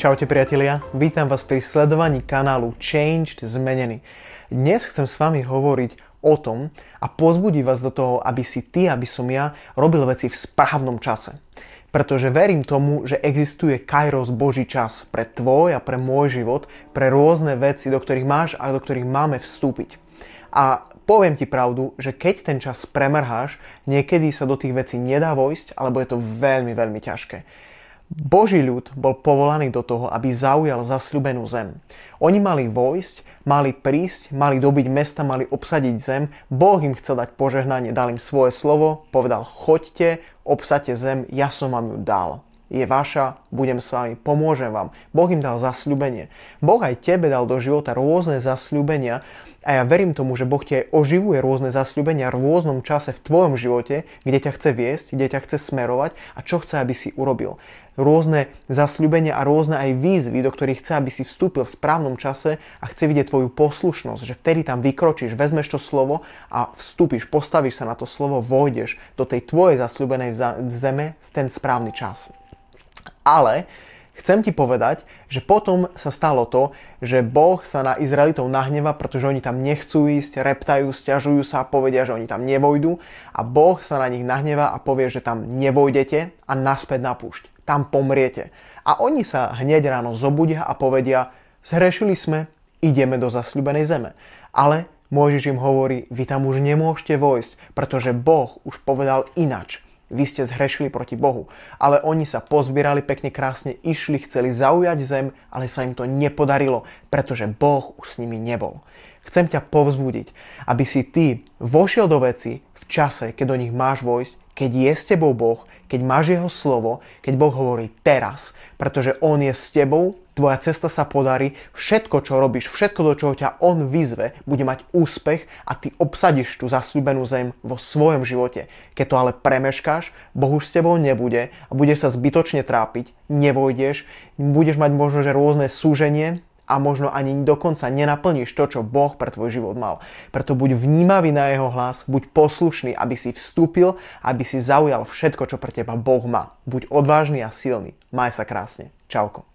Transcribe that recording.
Čaute priatelia, vítam vás pri sledovaní kanálu Changed Zmenený. Dnes chcem s vami hovoriť o tom a pozbudiť vás do toho, aby si ty, aby som ja robil veci v správnom čase. Pretože verím tomu, že existuje kairos Boží čas pre tvoj a pre môj život, pre rôzne veci, do ktorých máš a do ktorých máme vstúpiť. A poviem ti pravdu, že keď ten čas premrháš, niekedy sa do tých vecí nedá vojsť, alebo je to veľmi, veľmi ťažké. Boží ľud bol povolaný do toho, aby zaujal zasľubenú zem. Oni mali vojsť, mali prísť, mali dobiť mesta, mali obsadiť zem. Boh im chcel dať požehnanie, dal im svoje slovo, povedal choďte, obsadte zem, ja som vám ju dal je vaša, budem s vami, pomôžem vám. Boh im dal zasľubenie. Boh aj tebe dal do života rôzne zasľubenia a ja verím tomu, že Boh ti aj oživuje rôzne zasľubenia v rôznom čase v tvojom živote, kde ťa chce viesť, kde ťa chce smerovať a čo chce, aby si urobil. Rôzne zasľubenia a rôzne aj výzvy, do ktorých chce, aby si vstúpil v správnom čase a chce vidieť tvoju poslušnosť, že vtedy tam vykročíš, vezmeš to slovo a vstúpiš, postavíš sa na to slovo, vojdeš do tej tvojej zasľubenej zeme v ten správny čas. Ale chcem ti povedať, že potom sa stalo to, že Boh sa na Izraelitov nahneva, pretože oni tam nechcú ísť, reptajú, stiažujú sa a povedia, že oni tam nevojdu a Boh sa na nich nahneva a povie, že tam nevojdete a naspäť na púšť. Tam pomriete. A oni sa hneď ráno zobudia a povedia, zhrešili sme, ideme do zasľubenej zeme. Ale Mojžiš im hovorí, vy tam už nemôžete vojsť, pretože Boh už povedal inač vy ste zhrešili proti Bohu. Ale oni sa pozbierali pekne krásne, išli, chceli zaujať zem, ale sa im to nepodarilo, pretože Boh už s nimi nebol. Chcem ťa povzbudiť, aby si ty vošiel do veci v čase, keď do nich máš vojsť, keď je s tebou Boh, keď máš jeho slovo, keď Boh hovorí teraz, pretože On je s tebou, tvoja cesta sa podarí, všetko, čo robíš, všetko, do čoho ťa On vyzve, bude mať úspech a ty obsadíš tú zasľúbenú zem vo svojom živote. Keď to ale premeškáš, Boh už s tebou nebude a budeš sa zbytočne trápiť, nevojdeš, budeš mať možno, že rôzne súženie, a možno ani dokonca nenaplníš to, čo Boh pre tvoj život mal. Preto buď vnímavý na jeho hlas, buď poslušný, aby si vstúpil, aby si zaujal všetko, čo pre teba Boh má. Buď odvážny a silný. Maj sa krásne. Čauko.